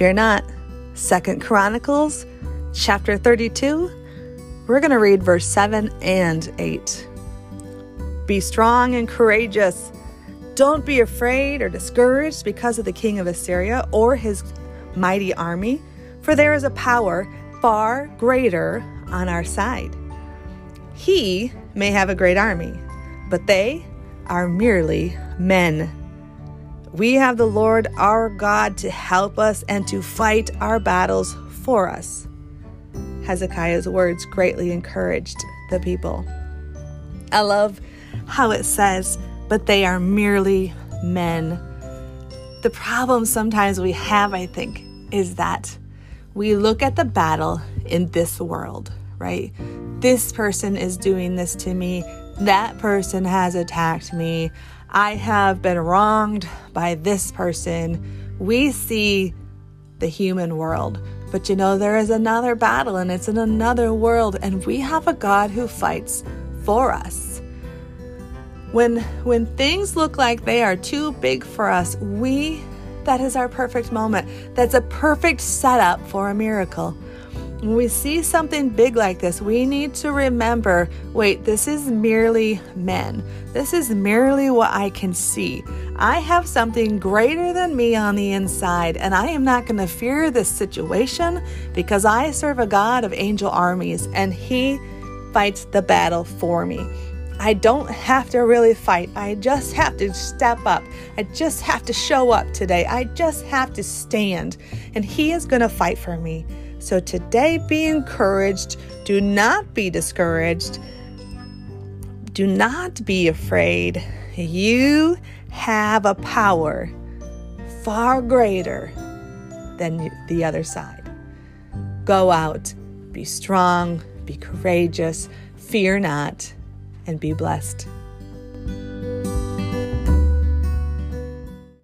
Fear not. Second Chronicles chapter 32. We're going to read verse 7 and 8. Be strong and courageous. Don't be afraid or discouraged because of the king of Assyria or his mighty army, for there is a power far greater on our side. He may have a great army, but they are merely men. We have the Lord our God to help us and to fight our battles for us. Hezekiah's words greatly encouraged the people. I love how it says, but they are merely men. The problem sometimes we have, I think, is that we look at the battle in this world, right? This person is doing this to me. That person has attacked me. I have been wronged by this person. We see the human world. But you know, there is another battle and it's in another world, and we have a God who fights for us. When, when things look like they are too big for us, we that is our perfect moment. That's a perfect setup for a miracle. When we see something big like this, we need to remember wait, this is merely men. This is merely what I can see. I have something greater than me on the inside, and I am not going to fear this situation because I serve a God of angel armies and He fights the battle for me. I don't have to really fight. I just have to step up. I just have to show up today. I just have to stand. And He is going to fight for me. So today, be encouraged. Do not be discouraged. Do not be afraid. You have a power far greater than the other side. Go out, be strong, be courageous, fear not and be blessed.